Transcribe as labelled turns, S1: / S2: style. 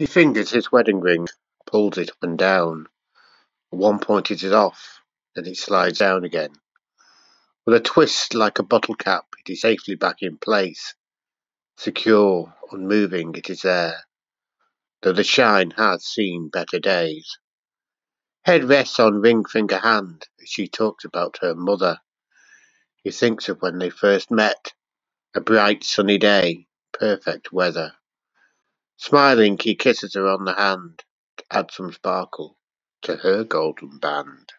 S1: He fingers his wedding ring, pulls it up and down. At one point it is off, then it slides down again. With a twist like a bottle cap, it is safely back in place. Secure, unmoving, it is there, though the shine has seen better days. Head rests on ring finger hand as she talks about her mother. He thinks of when they first met, a bright sunny day, perfect weather. Smiling, he kisses her on the hand to add some sparkle to her golden band.